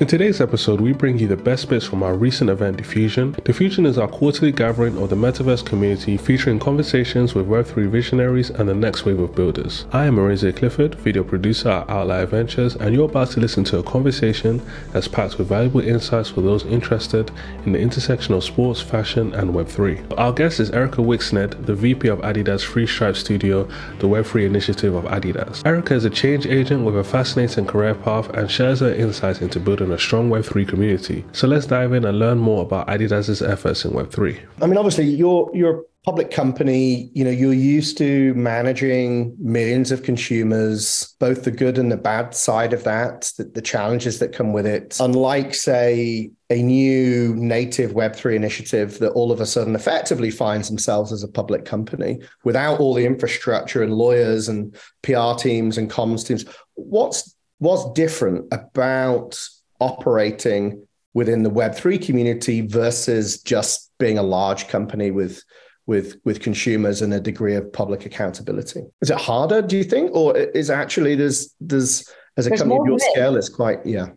In today's episode, we bring you the best bits from our recent event, Diffusion. Diffusion is our quarterly gathering of the metaverse community featuring conversations with Web3 visionaries and the next wave of builders. I am Arinze Clifford, video producer at Outlier Ventures, and you're about to listen to a conversation that's packed with valuable insights for those interested in the intersection of sports, fashion, and Web3. Our guest is Erika Wykes-Sneyd, the VP of Adidas Three Stripes Studio, the Web3 initiative of Adidas. Erica is a change agent with a fascinating career path and shares her insights into building a strong Web3 community. So let's dive in and learn more about Adidas's efforts in Web3. I mean, obviously, you're you're a public company. You know, you're used to managing millions of consumers, both the good and the bad side of that, the, the challenges that come with it. Unlike, say, a new native Web3 initiative that all of a sudden effectively finds themselves as a public company without all the infrastructure and lawyers and PR teams and comms teams. What's what's different about operating within the Web3 community versus just being a large company with with with consumers and a degree of public accountability. Is it harder, do you think, or is actually there's there's as a there's company of your risk. scale is quite yeah.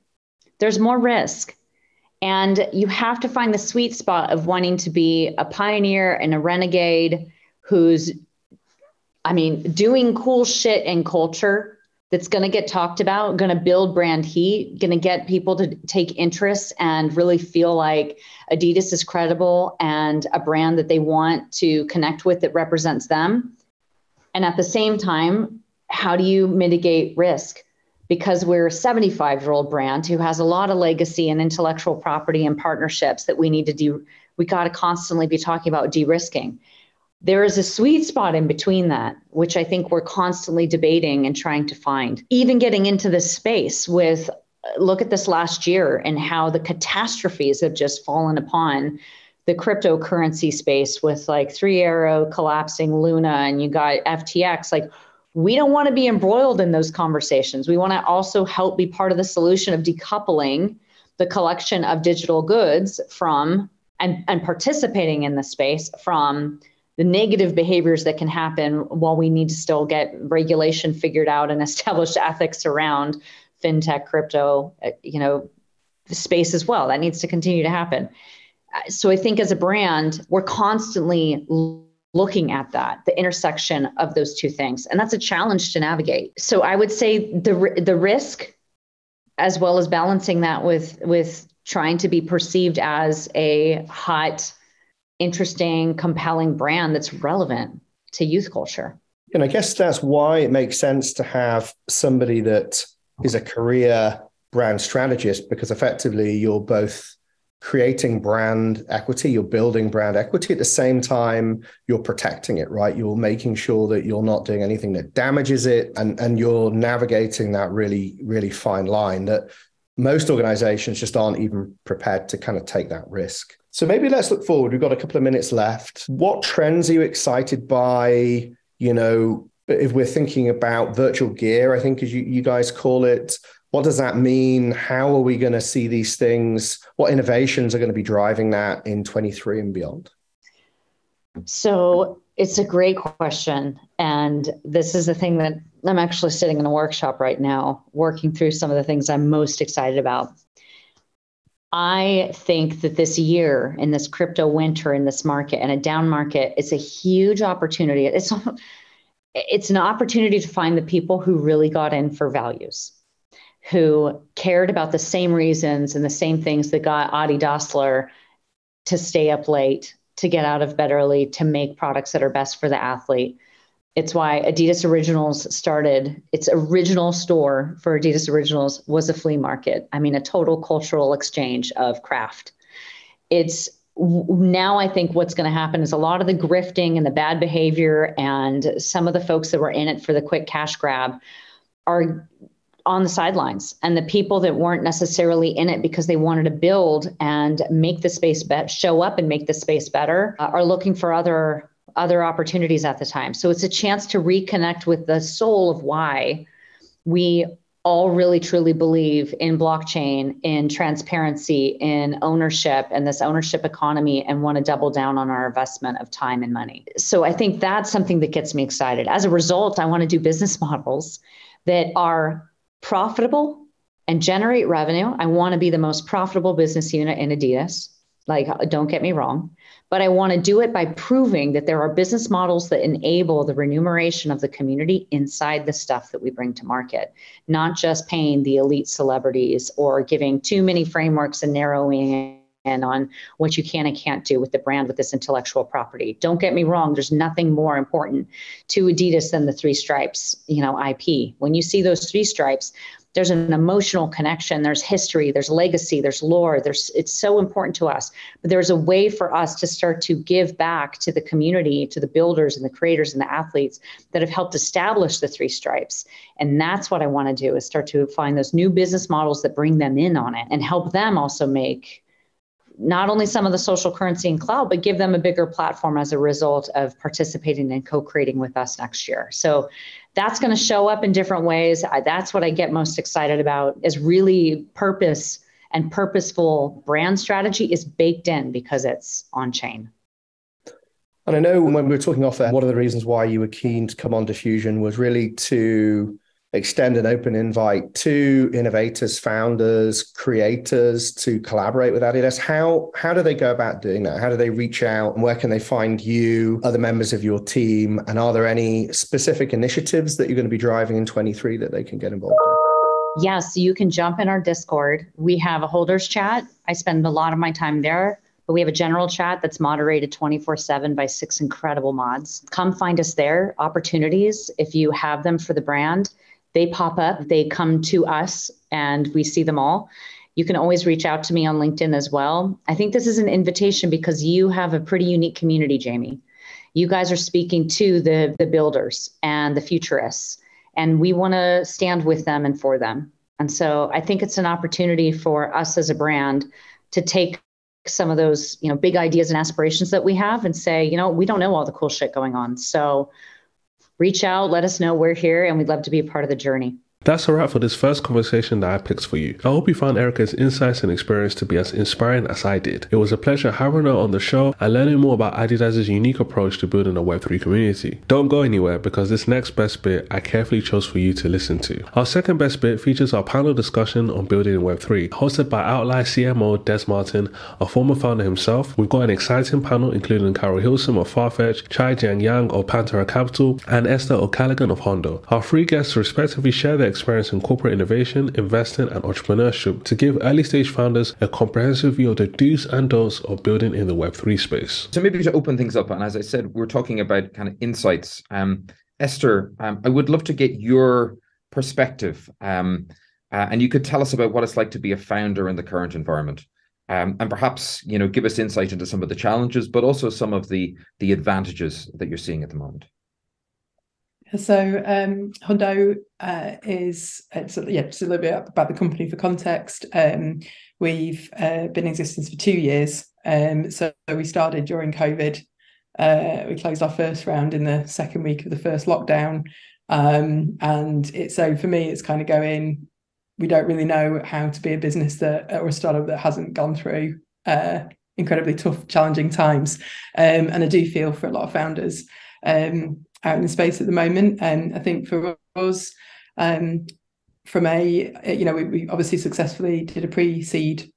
There's more risk. And you have to find the sweet spot of wanting to be a pioneer and a renegade who's I mean, doing cool shit in culture that's going to get talked about, going to build brand heat, going to get people to take interest and really feel like Adidas is credible and a brand that they want to connect with that represents them. And at the same time, how do you mitigate risk? Because we're a 75 year old brand who has a lot of legacy and intellectual property and partnerships that we need to do. We got to constantly be talking about de risking there is a sweet spot in between that, which I think we're constantly debating and trying to find. Even getting into this space with uh, look at this last year and how the catastrophes have just fallen upon the cryptocurrency space with like Three Arrow collapsing Luna and you got FTX. Like, we don't want to be embroiled in those conversations. We want to also help be part of the solution of decoupling the collection of digital goods from and, and participating in the space from the negative behaviors that can happen while we need to still get regulation figured out and establish ethics around fintech crypto uh, you know space as well. That needs to continue to happen. Uh, so i think as a brand we're constantly looking at that the intersection of those two things and that's a challenge to navigate. So i would say the the risk as well as balancing that with with trying to be perceived as a hot interesting, compelling brand that's relevant to youth culture. And I guess that's why it makes sense to have somebody that is a career brand strategist because effectively you're both creating brand equity, you're building brand equity at the same time you're protecting it, right? You're making sure that you're not doing anything that damages it and, and you're navigating that really, really fine line that most organizations just aren't even prepared to kind of take that risk. So maybe let's look forward. We've got a couple of minutes left. What trends are you excited by? You know, if we're thinking about virtual gear, I think as you, you guys call it, what does that mean? How are we going to see these things? What innovations are going to be driving that in 23 and beyond? So it's a great question. And this is the thing that I'm actually sitting in a workshop right now, working through some of the things I'm most excited about. I think that this year in this crypto winter in this market and a down market is a huge opportunity. It's it's an opportunity to find the people who really got in for values, who cared about the same reasons and the same things that got Adi Dassler to stay up late, to get out of bed early, to make products that are best for the athlete it's why Adidas Originals started its original store for Adidas Originals was a flea market. I mean, a total cultural exchange of craft. It's now I think what's going to happen is a lot of the grifting and the bad behavior and some of the folks that were in it for the quick cash grab are on the sidelines and the people that weren't necessarily in it because they wanted to build and make the space better show up and make the space better uh, are looking for other other opportunities at the time. So it's a chance to reconnect with the soul of why we all really truly believe in blockchain, in transparency, in ownership, and this ownership economy, and want to double down on our investment of time and money. So I think that's something that gets me excited. As a result, I want to do business models that are profitable and generate revenue. I want to be the most profitable business unit in Adidas. Like, uh, don't get me wrong, but I want to do it by proving that there are business models that enable the remuneration of the community inside the stuff that we bring to market, not just paying the elite celebrities or giving too many frameworks and narrowing in on what you can and can't do with the brand with this intellectual property. Don't get me wrong, there's nothing more important to Adidas than the three stripes, you know, IP. When you see those three stripes, there's an emotional connection there's history there's legacy there's lore there's it's so important to us but there's a way for us to start to give back to the community to the builders and the creators and the athletes that have helped establish the three stripes and that's what i want to do is start to find those new business models that bring them in on it and help them also make not only some of the social currency and cloud, but give them a bigger platform as a result of participating and co-creating with us next year. So that's going to show up in different ways. I, that's what I get most excited about is really purpose and purposeful brand strategy is baked in because it's on chain. And I know when we were talking off there, one of the reasons why you were keen to come on Diffusion was really to extend an open invite to innovators, founders, creators to collaborate with Adidas. How how do they go about doing that? How do they reach out and where can they find you, other members of your team? And are there any specific initiatives that you're going to be driving in 23 that they can get involved in? Yes, you can jump in our Discord. We have a holders chat. I spend a lot of my time there. But we have a general chat that's moderated 24 7 by six incredible mods. Come find us there. Opportunities, if you have them for the brand, they pop up, they come to us, and we see them all. You can always reach out to me on LinkedIn as well. I think this is an invitation because you have a pretty unique community, Jamie. You guys are speaking to the, the builders and the futurists, and we want to stand with them and for them. And so I think it's an opportunity for us as a brand to take some of those, you know, big ideas and aspirations that we have and say, you know, we don't know all the cool shit going on. So reach out, let us know we're here, and we'd love to be a part of the journey. That's a wrap for this first conversation that I picked for you. I hope you found Erika's insights and experience to be as inspiring as I did. It was a pleasure having her on the show and learning more about Adidas' unique approach to building a Web3 community. Don't go anywhere because this next best bit I carefully chose for you to listen to. Our second best bit features our panel discussion on building Web3, hosted by Outlier CMO Des Martin, a former founder himself. We've got an exciting panel including Carol Hilsum of Farfetch, Chia Jeng-Yang of Pantera Capital, and Esther O'Callaghan of Hundo. Our three guests respectively share their experience in corporate innovation, investing, and entrepreneurship to give early stage founders a comprehensive view of the do's and don'ts of building in the Web3 space. So, maybe to open things up, and as I said, we're talking about kind of insights. Um, Esther, um, I would love to get your perspective, um, uh, and you could tell us about what it's like to be a founder in the current environment. Um, and perhaps you know give us insight into some of the challenges, but also some of the the advantages that you're seeing at the moment. So um, Hundo uh, is it's yeah just a little bit about the company for context. Um, we've uh, been in existence for two years. Um, so we started during COVID. Uh, we closed our first round in the second week of the first lockdown, um, and it's so for me it's kind of going. We don't really know how to be a business that or a startup that hasn't gone through uh, incredibly tough, challenging times, um, and I do feel for a lot of founders. Um, out in the space at the moment. And I think for us, um, from a you know we, we, obviously successfully did a pre-seed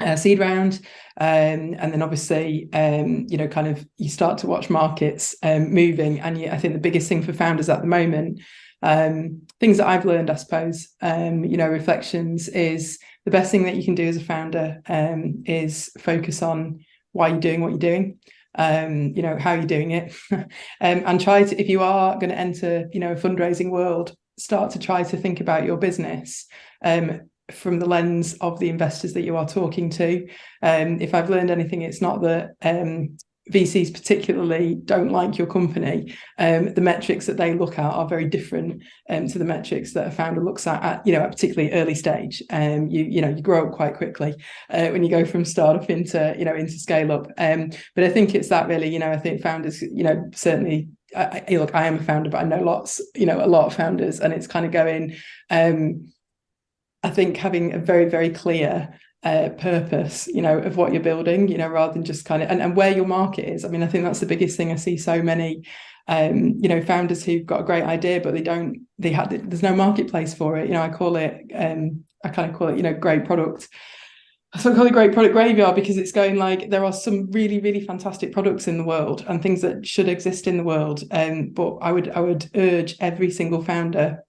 uh, seed round, um, and then obviously um, you know kind of you start to watch markets um, moving, and you, I think the biggest thing for founders at the moment. Um, things that I've learned, I suppose, um, you know, reflections is the best thing that you can do as a founder um, is focus on why you're doing what you're doing um, you know, how you're doing it, um, and try to, if you are going to enter, you know, a fundraising world, start to try to think about your business um, from the lens of the investors that you are talking to. Um, if I've learned anything, it's not that um, VCs particularly don't like your company, um, the metrics that they look at are very different um, to the metrics that a founder looks at, at you know, at particularly early stage. Um, you you know you grow up quite quickly uh, when you go from startup into you know into scale up. Um, but I think it's that really, you know, I think founders, you know, certainly. I, I, look, I am a founder, but I know lots, you know, a lot of founders, and it's kind of going. Um, I think having a very very clear uh, purpose, you know, of what you're building, you know, rather than just kind of and, and where your market is. I mean, I think that's the biggest thing I see so many um, you know, founders who've got a great idea, but they don't, they have, there's no marketplace for it. You know, I call it, um, I kind of call it, you know, great product. So I call it great product graveyard because it's going like there are some really, really fantastic products in the world and things that should exist in the world. Um, but I would I would urge every single founder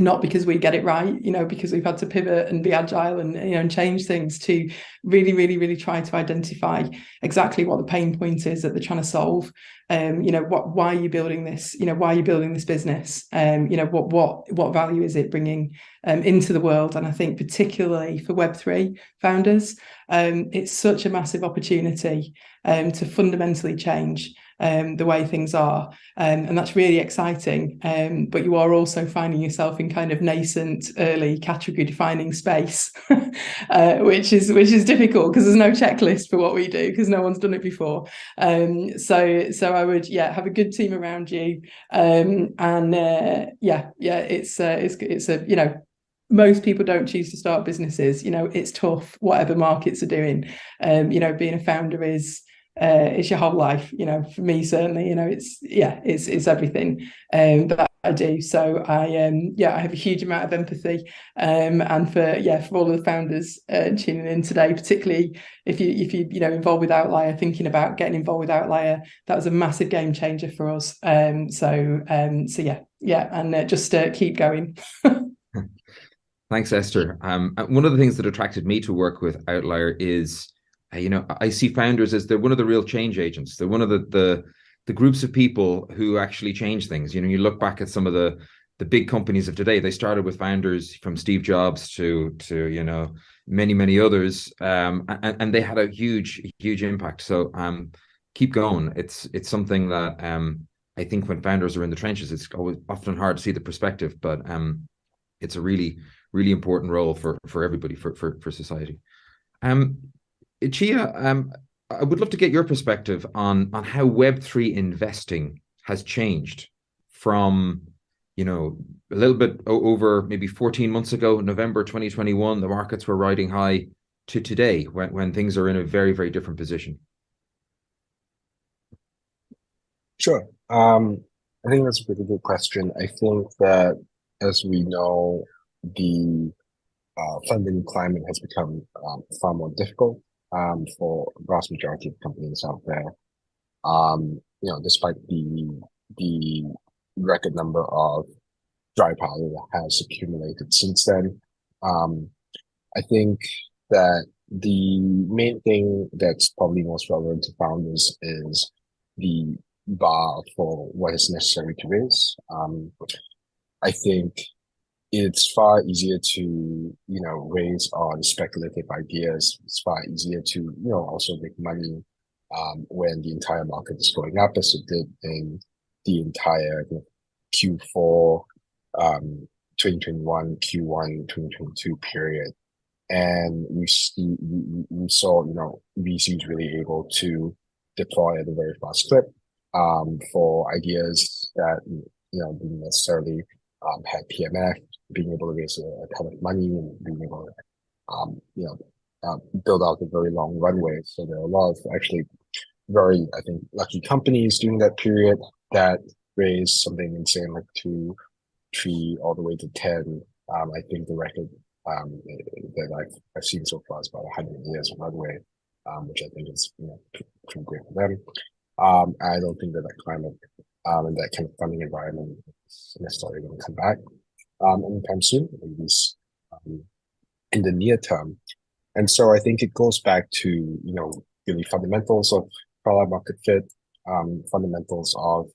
not because we get it right, you know, because we've had to pivot and be agile and you know and change things to really, really, really try to identify exactly what the pain point is that they're trying to solve. Um, you know, what why are you building this? You know, why are you building this business? Um, you know, what what what value is it bringing um, into the world? And I think particularly for Web three founders, um, it's such a massive opportunity um, to fundamentally change um, the way things are. Um, and that's really exciting. Um, but you are also finding yourself in kind of nascent, early category defining space, uh, which is which is difficult because there's no checklist for what we do because no one's done it before. Um, so so I would yeah have a good team around you, um, and uh, yeah yeah it's uh, it's it's a you know most people don't choose to start businesses you know it's tough whatever markets are doing um you know being a founder is uh, it's your whole life you know for me certainly you know it's yeah it's it's everything um that I do. So I um yeah I have a huge amount of empathy um and for yeah for all of the founders uh, tuning in today particularly if you if you you know involved with Outlier thinking about getting involved with Outlier that was a massive game changer for us. Um so um so yeah yeah and uh, just uh, keep going. Thanks, Esther. Um, one of the things that attracted me to work with Outlier is uh, you know, I see founders as they're one of the real change agents. They're one of the the the groups of people who actually change things. You know, you look back at some of the the big companies of today. They started with founders from Steve Jobs to to you know many many others, um, and, and they had a huge huge impact. So um, keep going. It's it's something that um, I think when founders are in the trenches, it's always often hard to see the perspective, but um, it's a really really important role for for everybody for for for society. Um, Chia, um, I would love to get your perspective on on how Web three investing has changed from, you know, a little bit over maybe 14 months ago, November 2021, the markets were riding high, to today when when things are in a very very different position. Sure. Um, I think that's a pretty good question. I think that as we know, the uh, funding climate has become um, far more difficult um, for vast majority of companies out there. Um, you know, despite the the record number of dry powder that has accumulated since then, um, I think that the main thing that's probably most relevant to founders is the bar for what is necessary to raise. Um, I think it's far easier to you know raise on speculative ideas. It's far easier to you know also make money um, when the entire market is going up as it did in the entire you know, q4 um, 2021 q1 2022 period. And we see we, we saw you know vcs really able to deploy at a very fast clip um, for ideas that you know didn't necessarily um, had PMF being able to raise a, ton of money and being able to, um, you know, uh, build out a very long runway. So there are a lot of actually very, I think, lucky companies during that period that raised something insane like two, three, all the way to 10. Um, I think the record um, that I've, I've seen so far is about 100 years runway, um, which I think is you know, pretty great for them. Um, I don't think that that climate um, and that kind of funding environment is necessarily going to come back um, anytime soon, at least um, in the near term. And so I think it goes back to, you know, really fundamentals of product market fit, um, fundamentals of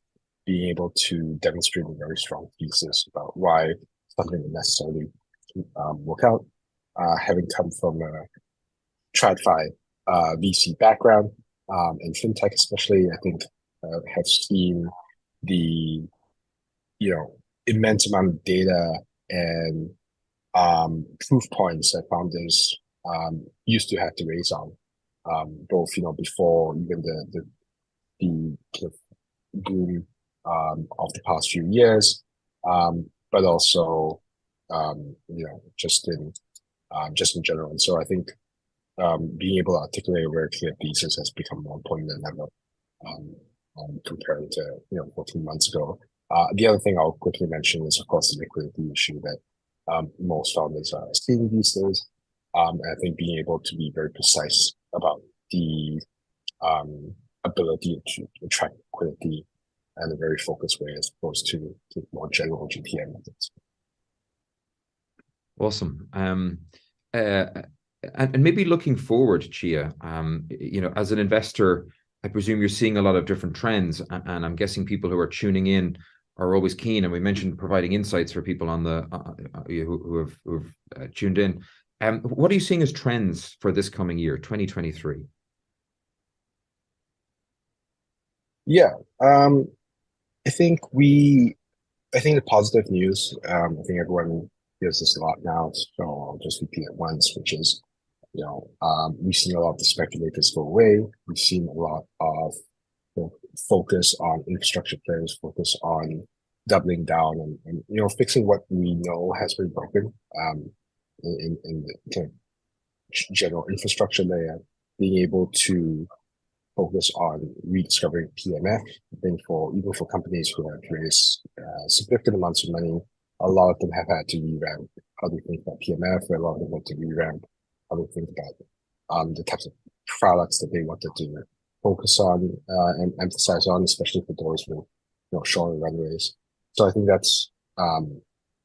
being able to demonstrate a very strong thesis about why something would necessarily um, work out. Uh, having come from a TradFi uh, VC background um, and fintech, especially, I think uh, have seen the, you know, immense amount of data and um, proof points that founders um, used to have to raise on, um, both you know before even the the, the, the boom um, of the past few years, um, but also um, you know just in just in general. And so I think being able to articulate a clear thesis has become more important than ever compared to you know 14 months ago. Uh, the other thing I'll quickly mention is, of course, the liquidity issue that um, most founders are seeing these days. Um, I think being able to be very precise about the um, ability to attract liquidity in a very focused way as opposed to, to more general GTM methods. Awesome. Um, uh, and, and maybe looking forward, Chia, um, you know, as an investor, I presume you're seeing a lot of different trends, and, and I'm guessing people who are tuning in are always keen. And we mentioned providing insights for people on the uh, uh who, who, have, who have uh, tuned in. Um, what are you seeing as trends for this coming year, 2023? Yeah, um, I think we, I think the positive news. Um, I think everyone hears this a lot now, so I'll just repeat it once, which is, you know, um, we've seen a lot of the speculators go away. We've seen a lot of focus on infrastructure players, focus on doubling down and, and you know fixing what we know has been broken. Um, in, in the general infrastructure layer, being able to focus on rediscovering PMF. I think for even for companies who have raised uh, significant amounts of money, a lot of them have had to revamp how they think about PMF. A lot of them want to revamp how they think about um, the types of products that they wanted to focus on uh, and emphasize on, especially for those with you know shorter runways. So I think that's um,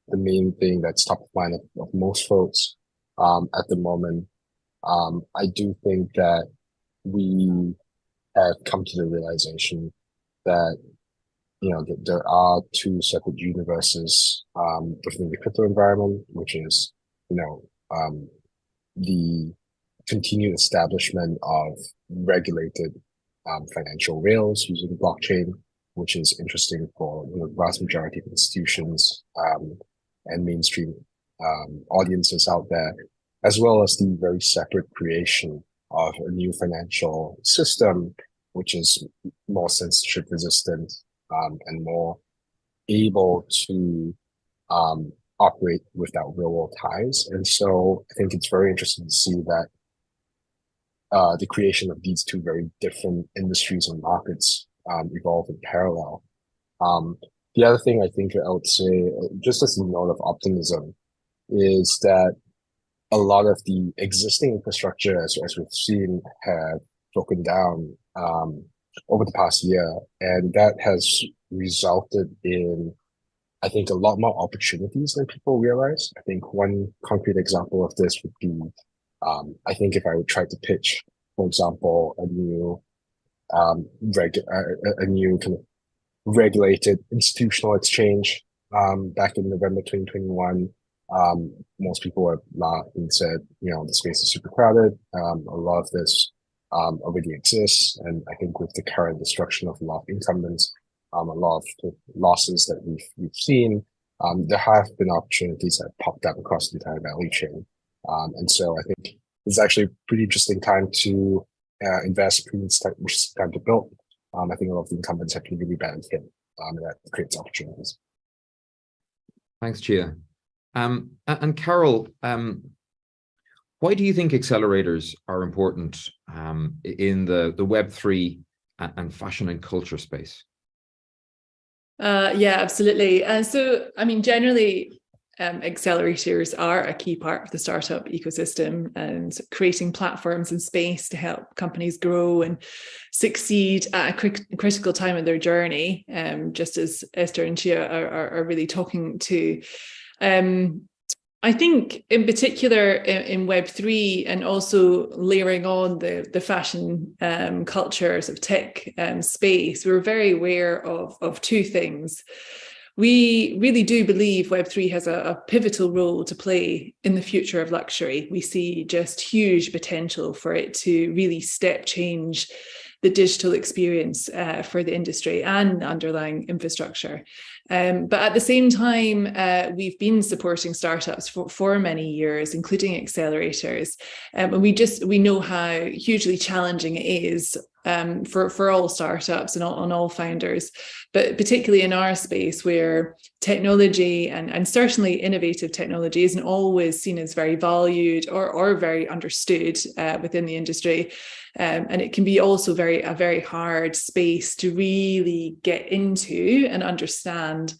the main thing that's top of mind of, of most folks um, at the moment. Um, I do think that we have come to the realization that you know that there are two separate universes um, within the crypto environment, which is you know um, the continued establishment of regulated um, financial rails using blockchain, which is interesting for you know, the vast majority of institutions um, and mainstream um, audiences out there, as well as the very separate creation of a new financial system, which is more censorship resistant um, and more able to um, operate without real world ties. And so I think it's very interesting to see that uh, the creation of these two very different industries and markets um, evolve in parallel. Um, the other thing I think I would say, just as a note of optimism, is that a lot of the existing infrastructure, as, as we've seen, have broken down um, over the past year, and that has resulted in, I think, a lot more opportunities than people realize. I think one concrete example of this would be, um, I think, if I would try to pitch, for example, a new um, reg- a, a new kind of regulated institutional exchange um, back in November 2021. Um, most people have not and said, you know, the space is super crowded. Um, a lot of this um, already exists. And I think with the current destruction of a lot of incumbents, um, a lot of the losses that we've, we've seen, um, there have been opportunities that have popped up across the entire value chain. Um, and so I think it's actually a pretty interesting time to uh, invest, which is time to build. Um, I think a lot of the incumbents have been really bad at him, um, and that creates opportunities. Thanks, Chia. Um, and Carol, um, why do you think accelerators are important um, in the, the Web3 and fashion and culture space? Uh, yeah, absolutely. And uh, so, I mean, generally, um, accelerators are a key part of the startup ecosystem and creating platforms and space to help companies grow and succeed at a cri- critical time in their journey, um, just as Esther and Chia are, are, are really talking to. Um, I think, in particular, in, in Web three, and also layering on the the fashion um, cultures of tech um, space, we're very aware of of two things we really do believe Web3 has a, a, pivotal role to play in the future of luxury. We see just huge potential for it to really step change the digital experience uh, for the industry and underlying infrastructure. Um, but at the same time, uh, we've been supporting startups for, for many years, including accelerators. Um, and we just we know how hugely challenging it is um, for, for all startups and all, and all founders, but particularly in our space where technology and, and certainly innovative technology isn't always seen as very valued or, or very understood uh, within the industry. Um, and it can be also very a very hard space to really get into and understand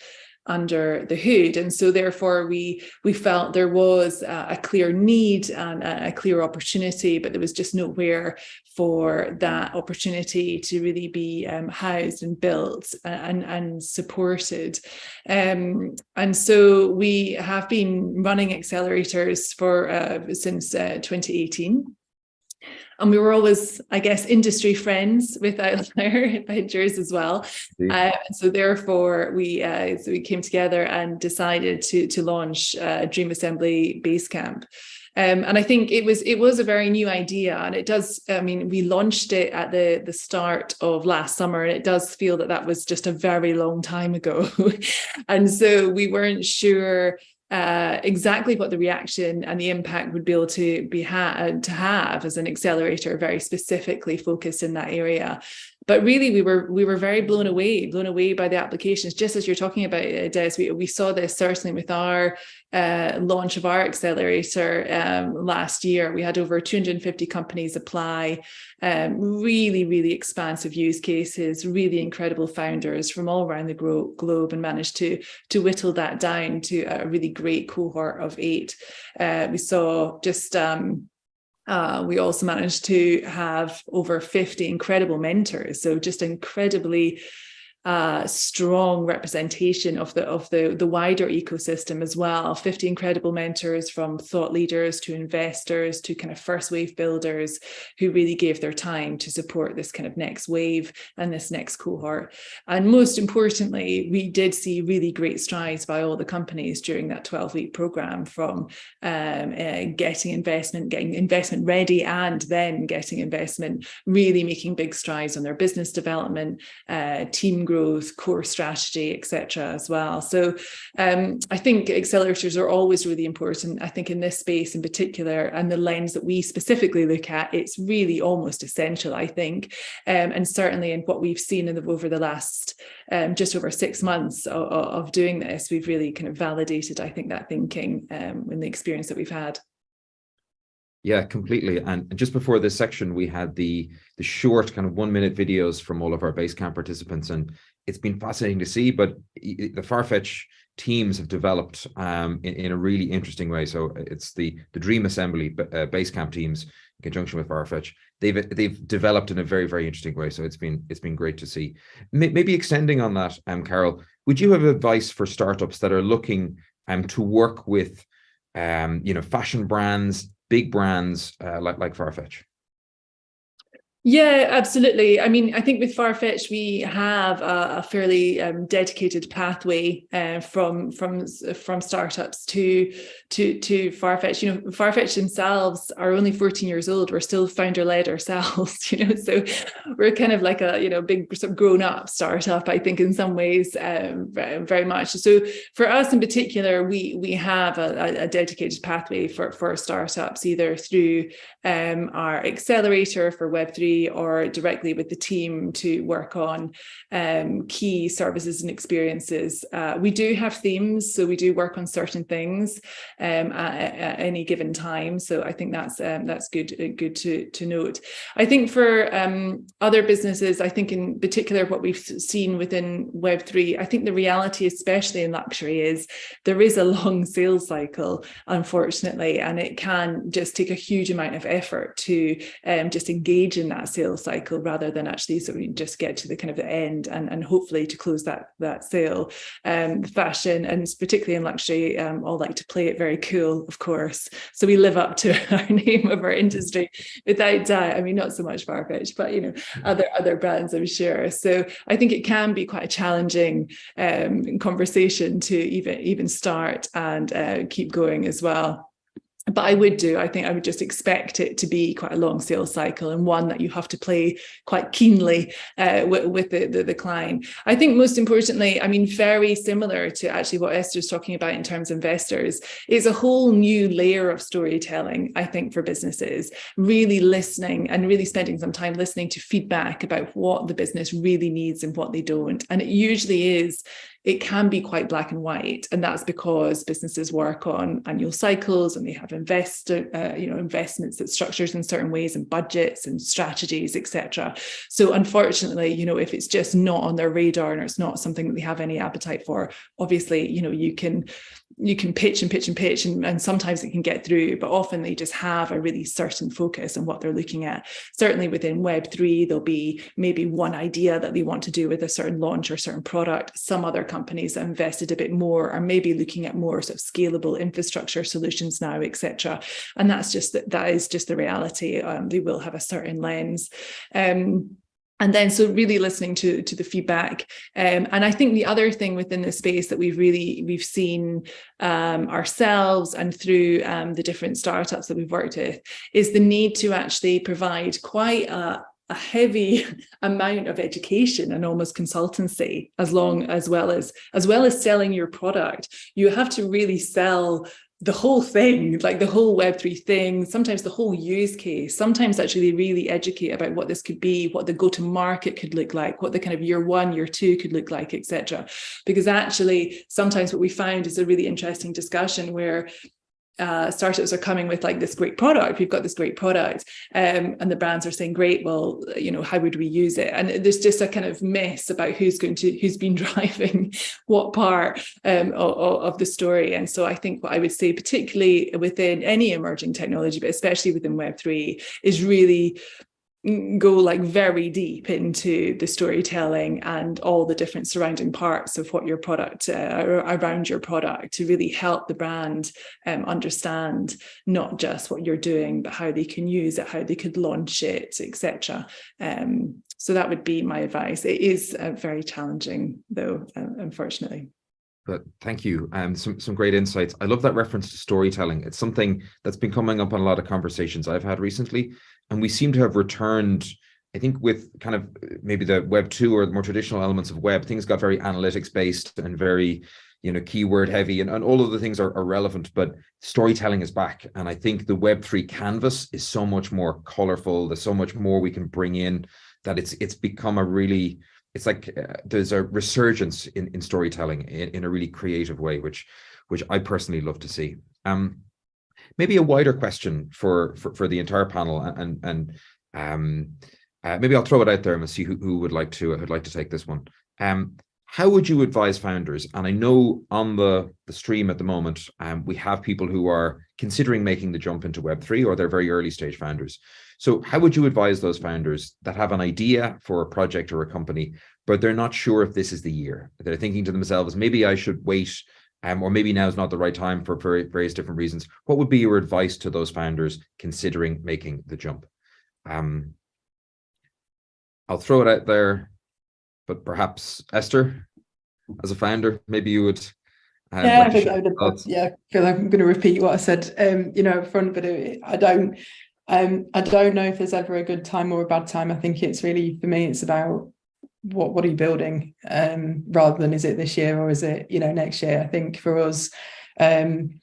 under the hood. And so therefore we we felt there was a, a clear need and a, a, clear opportunity but there was just nowhere for that opportunity to really be um, housed and built and and supported. Um, and so we have been running accelerators for uh, since uh, 2018 and we were always, I guess, industry friends with Outlier Ventures as well. Uh, so therefore, we uh, so we came together and decided to to launch uh, Dream Assembly Basecamp. Um, and I think it was it was a very new idea, and it does. I mean, we launched it at the the start of last summer, and it does feel that that was just a very long time ago. and so we weren't sure uh, exactly what the reaction and the impact would be able to be had to have as an accelerator, very specifically focused in that area but really we were we were very blown away blown away by the applications just as you're talking about uh, des we, we saw this certainly with our uh, launch of our accelerator um, last year. We had over 250 companies apply um, really really expansive use cases really incredible founders from all around the gro- globe and managed to to whittle that down to a really great cohort of eight. Uh, we saw just um, uh, we also managed to have over 50 incredible mentors. So just incredibly uh, strong representation of the of the the wider ecosystem as well. Fifty incredible mentors from thought leaders to investors to kind of first wave builders who really gave their time to support this kind of next wave and this next cohort. And most importantly, we did see really great strides by all the companies during that twelve week program from um, uh, getting investment, getting investment ready, and then getting investment. Really making big strides on their business development, uh, team growth core strategy, etc. as well. So um, I think accelerators are always really important. I think in this space in particular, and the lens that we specifically look at, it's really almost essential, I think. Um, and certainly in what we've seen in the, over the last um, just over six months of, of, doing this, we've really kind of validated, I think, that thinking um, in the experience that we've had. Yeah, completely. And just before this section, we had the the short kind of one minute videos from all of our Basecamp participants, and it's been fascinating to see. But the Farfetch teams have developed um, in, in a really interesting way. So it's the the Dream Assembly uh, Basecamp teams in conjunction with Farfetch. They've they've developed in a very very interesting way. So it's been it's been great to see. Maybe extending on that, um, Carol, would you have advice for startups that are looking um to work with um you know fashion brands big brands uh, like like Farfetch? Yeah, absolutely. I mean, I think with Farfetch we have a, a fairly um, dedicated pathway uh, from from from startups to to to Farfetch. You know, Farfetch themselves are only 14 years old. We're still founder led ourselves. You know, so we're kind of like a you know big sort of grown up startup. I think in some ways, um, very much. So for us in particular, we we have a, a dedicated pathway for for startups either through um, our accelerator for Web three or directly with the team to work on um, key services and experiences. Uh, we do have themes, so we do work on certain things um, at, at, any given time. So I think that's um, that's good uh, good to to note. I think for um, other businesses, I think in particular what we've seen within Web three, I think the reality, especially in luxury, is there is a long sales cycle, unfortunately, and it can just take a huge amount of effort to um, just engage in that that sales cycle rather than actually sort of just get to the kind of the end and, and hopefully to close that that sale. Um, fashion and particularly in luxury, um, all like to play it very cool, of course. So we live up to our name of our industry without doubt. I mean, not so much Farfetch, but you know, other other brands, I'm sure. So I think it can be quite a challenging um, conversation to even even start and uh, keep going as well but I would do. I think I would just expect it to be quite a long sales cycle and one that you have to play quite keenly uh, with, with the, the, the client. I think most importantly, I mean, very similar to actually what Esther's talking about in terms of investors, is a whole new layer of storytelling. I think for businesses, really listening and really spending some time listening to feedback about what the business really needs and what they don't. And it usually is it can be quite black and white and that's because businesses work on annual cycles and they have investor uh, you know investments that structures in certain ways and budgets and strategies etc so unfortunately you know if it's just not on their radar and it's not something that they have any appetite for obviously you know you can you can pitch and pitch and pitch and, and sometimes it can get through but often they just have a really certain focus on what they're looking at. Certainly within web3 there'll be maybe one idea that they want to do with a certain launch or certain product. Some other companies that invested a bit more are maybe looking at more sort of scalable infrastructure solutions now etc and that's just that is just the reality. Um, they will have a certain lens. Um, and then so really listening to to the feedback. Um, and i think the other thing within this space that we've really we've seen um, ourselves and through um, the different startups that we've worked with is the need to actually provide quite a, a heavy amount of education and almost consultancy as long as well as as well as selling your product. You have to really sell the whole thing, like the whole Web3 thing, sometimes the whole use case, sometimes actually really educate about what this could be, what the go to market could look like, what the kind of year one, year two could look like, etc. Because actually, sometimes what we found is a really interesting discussion where uh, startups are coming with like this great product. We've got this great product. Um, and the brands are saying great well you know how would we use it? And there's just a kind of mess about who's going to who's been driving what part um, of, of, the story. And so i think what i would say particularly within any emerging technology but especially within web3 is really go like very deep into the storytelling and all the different surrounding parts of what your product uh, around your product to really help the brand um, understand not just what you're doing but how they can use it how they could launch it etc um, so that would be my advice it is uh, very challenging though uh, unfortunately but thank you. Um, some some great insights. I love that reference to storytelling. It's something that's been coming up in a lot of conversations I've had recently, and we seem to have returned. I think with kind of maybe the Web two or the more traditional elements of web, things got very analytics based and very you know keyword heavy and, and all of the things are, are relevant but storytelling is back and i think the web3 canvas is so much more colorful there's so much more we can bring in that it's it's become a really it's like uh, there's a resurgence in, in storytelling in, in a really creative way, which which I personally love to see. Um, maybe a wider question for for, for the entire panel, and and um, uh, maybe I'll throw it out there and see who, who would like to would like to take this one. Um, how would you advise founders? And I know on the the stream at the moment, um, we have people who are considering making the jump into Web three, or they're very early stage founders. So, how would you advise those founders that have an idea for a project or a company, but they're not sure if this is the year? They're thinking to themselves, maybe I should wait, um, or maybe now is not the right time for, various different reasons. What would be your advice to those founders considering making the jump? Um, I'll throw it out there, but perhaps Esther, as a founder, maybe you would um, yeah, I think I would, yeah, I feel like I'm going to repeat what I said, um, you know, front, but I don't, um, I don't know if there's ever a good time or a bad time. I think it's really for me, it's about what what are you building, um, rather than is it this year or is it you know next year. I think for us, um,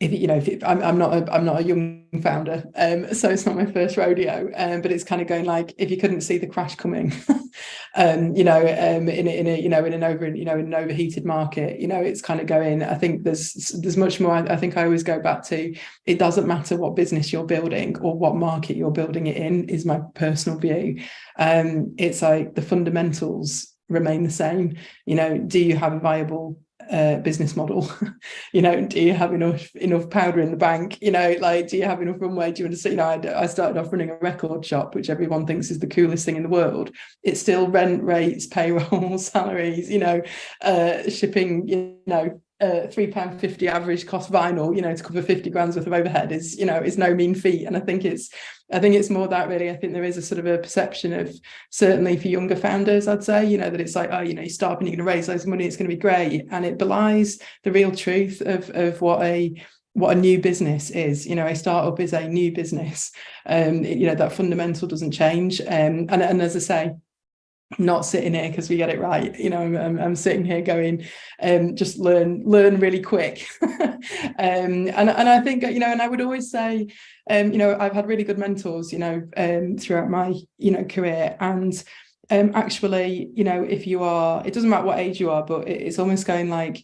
if you know, if it, I'm, I'm not a, I'm not a young founder, um, so it's not my first rodeo. Um, but it's kind of going like if you couldn't see the crash coming, um, you know, um, in a, in a you know in an over you know in an overheated market, you know, it's kind of going. I think there's there's much more. I, I think I always go back to it doesn't matter what business you're building or what market you're building it in. Is my personal view. Um, it's like the fundamentals remain the same. You know, do you have a viable uh, business model. You know do you have enough enough powder in the bank? You know like do you have enough runway? Do you see you know I, I, started off running a record shop which everyone thinks is the coolest thing in the world. It's still rent rates payroll salaries you know uh, shipping you know three pound fifty average cost vinyl, you know, to cover fifty grand's worth of overhead is, you know, is no mean feat. And I think it's, I think it's more that really. I think there is a sort of a perception of certainly for younger founders, I'd say, you know, that it's like, oh, you know, you start and you're going to raise loads of money, it's going to be great, and it belies the real truth of of what a what a new business is you know a startup is a new business um you know that fundamental doesn't change um and, and as i say not sitting here because we get it right you know I'm, I'm sitting here going um just learn learn really quick um and and I think you know and I would always say um you know I've had really good mentors you know um throughout my you know career and um, actually, you know, if you are, it doesn't matter what age you are, but it's almost going like,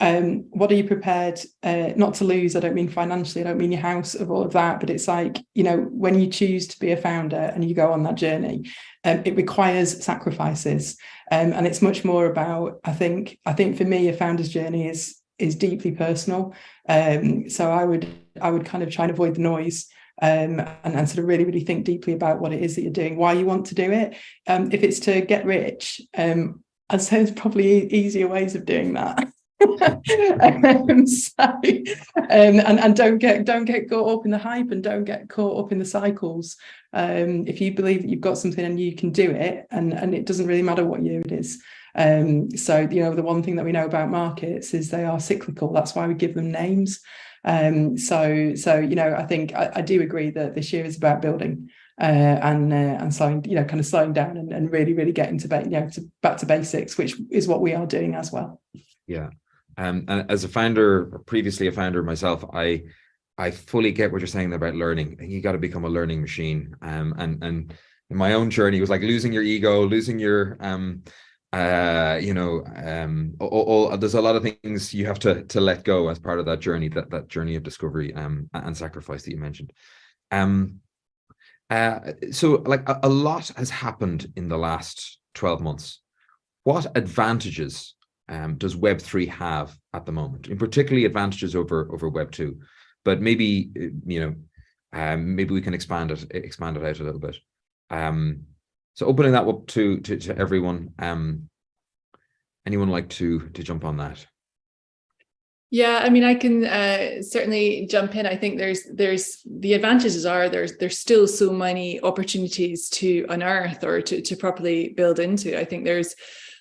um, what are you prepared uh, not to lose? I don't mean financially, I don't mean your house of all of that, but it's like, you know, when you choose to be a founder and you go on that journey, um, it requires sacrifices. Um, and it's much more about, I think, I think for me, a founder's journey is is deeply personal. Um, so I would I would kind of try and avoid the noise um, and, and sort of really, really think deeply about what it is that you're doing, why you want to do it. Um, if it's to get rich, um, I'd say there's probably easier ways of doing that. um, so, um, and and don't get don't get caught up in the hype and don't get caught up in the cycles. Um, if you believe that you've got something and you can do it, and and it doesn't really matter what year it is. Um, so you know the one thing that we know about markets is they are cyclical. That's why we give them names. Um, so, so you know, I think I, I, do agree that this year is about building uh, and uh, and slowing, you know, kind of slowing down and, and really, really getting to, you know, to, back to basics, which is what we are doing as well. Yeah, um, and as a founder, previously a founder myself, I I fully get what you're saying about learning. You got to become a learning machine. Um, and and my own journey, was like losing your ego, losing your um uh you know um all, all, there's a lot of things you have to to let go as part of that journey that that journey of discovery um and sacrifice that you mentioned um uh so like a, a lot has happened in the last 12 months what advantages um does web3 have at the moment in particularly advantages over over web 2 but maybe uh, you know um maybe we can expand it expand it out a little bit um so opening that up to to, to everyone. Um, anyone like to to jump on that? Yeah, I mean, I can uh, certainly jump in. I think there's there's the advantages are there's there's still so many opportunities to unearth or to to properly build into. I think there's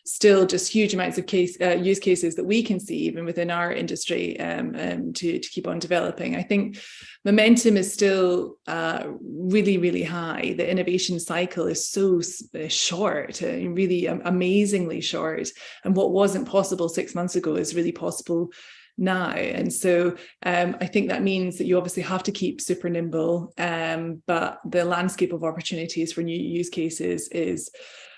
still just huge amounts of case uh, use cases that we can see even within our industry um, um, to, to keep on developing. I think momentum is still uh, really, really high. The innovation cycle is so uh, short, uh, really amazingly short. And what wasn't possible six months ago is really possible now. And so um, I think that means that you obviously have to keep super nimble, um, but the landscape of opportunities for new use cases is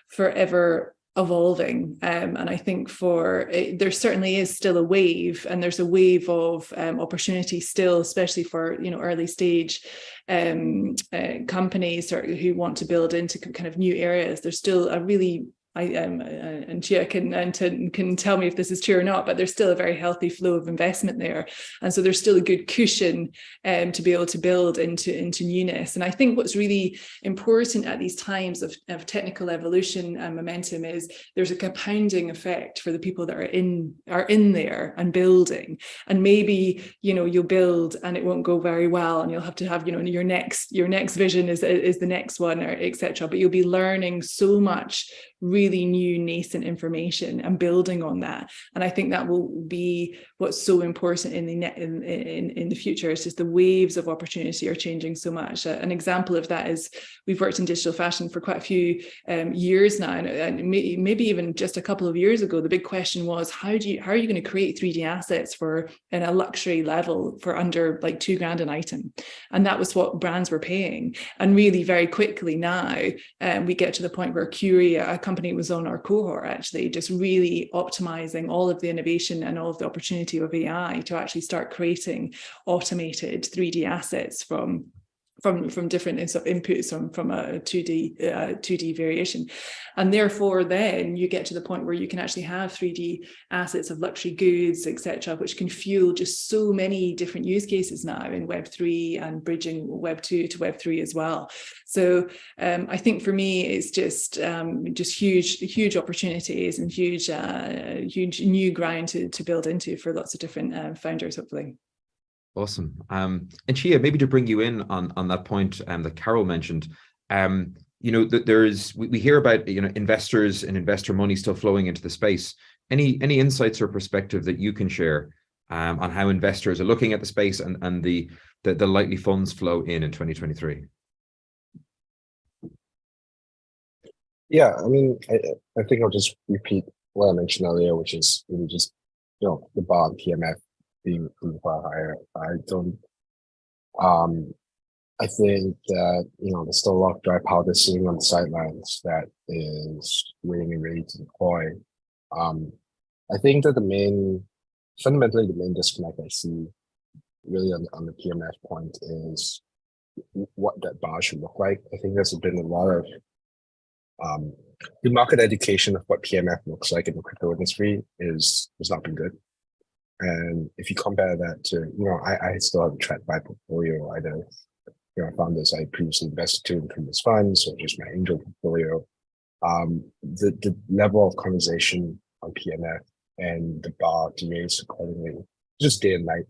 forever evolving. Um, and i think for it, there certainly is still a wave and there's a wave of um, opportunity still especially for you know early stage um, uh, companies or who want to build into kind of new areas. There's still a really I um, uh, and Chia can and to, can tell me if this is true or not, but there's still a very healthy flow of investment there, and so there's still a good cushion um, to be able to build into into newness. And I think what's really important at these times of, of technical evolution and momentum is there's a compounding effect for the people that are in are in there and building. And maybe you know you'll build and it won't go very well, and you'll have to have you know your next your next vision is is the next one or etc. But you'll be learning so much really new nascent information and building on that. And i think that will be what's so important in the in, in, in the future is just the waves of opportunity are changing so much. An example of that is we've worked in digital fashion for quite a few um, years now and, and may, maybe even just a couple of years ago the big question was how do you how are you going to create 3d assets for in a luxury level for under like two grand an item? And that was what brands were paying. And really very quickly now um, we get to the point where curia a company was on our cohort actually, just really optimizing all of the innovation and all of the opportunity of AI to actually start creating automated 3D assets from from from different inputs from from a 2d uh, 2d variation. And therefore then you get to the point where you can actually have 3d assets of luxury goods etc which can fuel just so many different use cases now in web 3 and bridging web 2 to web 3 as well. So um, i think for me it's just um, just huge huge opportunities and huge uh, huge new ground to, to build into for lots of different uh, founders hopefully Awesome. Um, and Chia, maybe to bring you in on on that point um, that Carol mentioned, um, you know, that there's we, we hear about you know investors and investor money still flowing into the space. Any any insights or perspective that you can share um, on how investors are looking at the space and and the the, the likely funds flow in in 2023? Yeah, I mean, I, I think I'll just repeat what I mentioned earlier, which is really just you know the bar PMF being, far higher. I don't um I think that you know there's still a lot of dry powder sitting on the sidelines that is waiting and ready to deploy. Um, I think that the main, fundamentally, the main disconnect I see really on, on the PMF point is what that bar should look like. I think there's been a lot of um, the market education of what PMF looks like in the crypto industry is has not been good. And if you compare that to, you know, I, I still have a TradFi portfolio. I know, you know, founders I previously invested to in previous funds or just my angel portfolio. Um, the, the level of conversation on PMF and the bar raise accordingly, just day and night.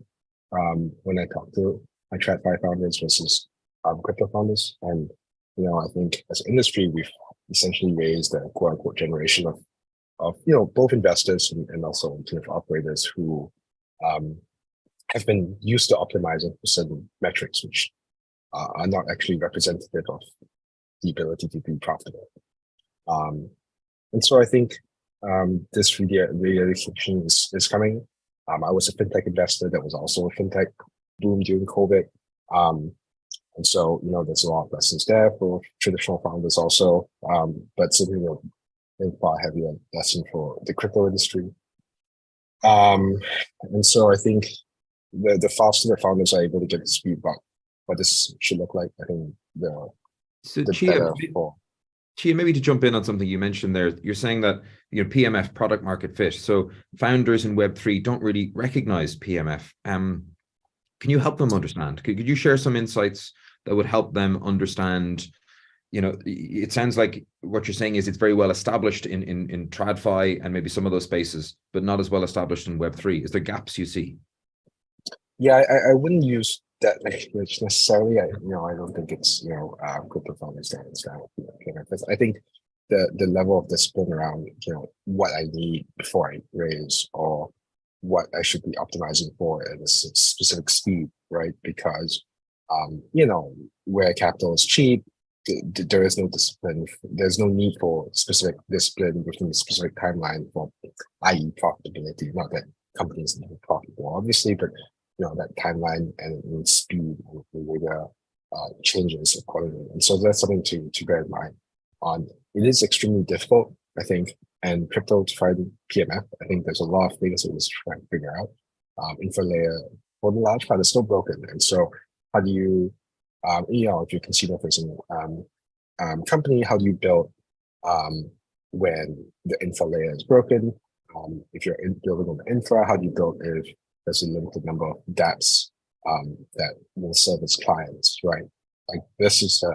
Um, when I talk to my TradFi founders versus um, crypto founders. And, you know, I think as an industry, we've essentially raised a quote unquote generation of, of, you know, both investors and, and also alternative operators who um, have been used to optimizing for certain metrics, which uh, are not actually representative of the ability to be profitable. Um, and so I think um, this realization is, is coming. Um, I was a fintech investor that was also a fintech boom during COVID. Um, and so, you know, there's a lot of lessons there for traditional founders also, um, but certainly a far heavier lesson for the crypto industry. Um, and so I think the, the faster the founders are able to get the speed about what this should look like, I think the, so the Chia, better for Chia, maybe to jump in on something you mentioned there, you're saying that you know PMF product market fit. So founders in Web three don't really recognize PMF. Um, can you help them understand? Could, could you share some insights that would help them understand? You know, it sounds like what you're saying is it's very well established in in in TradFi and maybe some of those spaces, but not as well established in Web three. Is there gaps you see? Yeah, I, I wouldn't use that language necessarily. I, you know, I don't think it's you know uh, crypto founders that understand. I think the the level of discipline around you know what I need before I raise or what I should be optimizing for at a specific speed, right? Because um, you know where capital is cheap, there is no discipline. There's no need for specific discipline within a specific timeline for, i.e., profitability. Not that companies need to be profitable, obviously, but you know that timeline and speed and the uh, changes accordingly. And so that's something to to bear in mind. On it is extremely difficult, I think, and crypto to find PMF. I think there's a lot of things that we're trying to figure out. Um, infra layer for the large part is still broken, and so how do you, um, know, if you're for example, um, um, company, how do you build um, when the infra layer is broken? Um, if you're in building on the infra, how do you build if there's a limited number of dApps um, that will service clients, right? Like this is a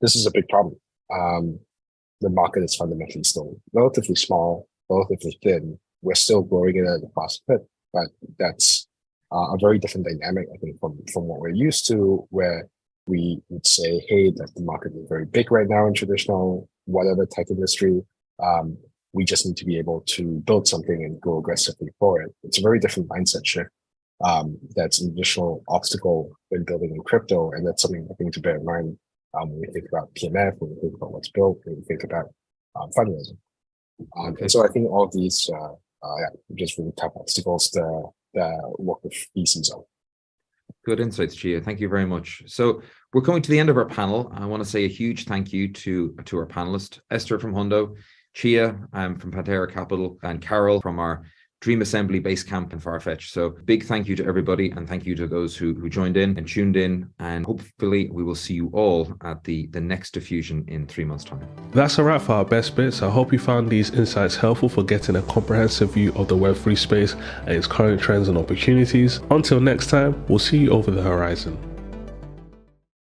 this is a big problem. Um, the market is fundamentally still relatively small, relatively thin. We're still growing it at a fast clip, but that's uh, a very different dynamic, I think, from from what we're used to, where we would say, hey, that the market is very big right now in traditional whatever tech industry. Um, we just need to be able to build something and go aggressively for it. It's a very different mindset shift. Um, that's an additional obstacle when building in crypto, and that's something I think to bear in mind um, when we think about PMF, when we think about what's built, when we think about um, fundraising. Um, Okay. And so I think all of these, uh, uh, yeah, just really tough obstacles to, to work with VCs on. Good insights, Chia. Thank you very much. So we're coming to the end of our panel. I want to say a huge thank you to to our panelists, Esther from Hundo, Chia um, from Pantera Capital, and Carol from our Dream Assembly base camp in Farfetch. So big thank you to everybody, and thank you to those who who joined in and tuned in. And hopefully, we will see you all at the the next diffusion in three months' time. That's a wrap for our best bits. I hope you found these insights helpful for getting a comprehensive view of the Web3 space and its current trends and opportunities. Until next time, we'll see you over the horizon.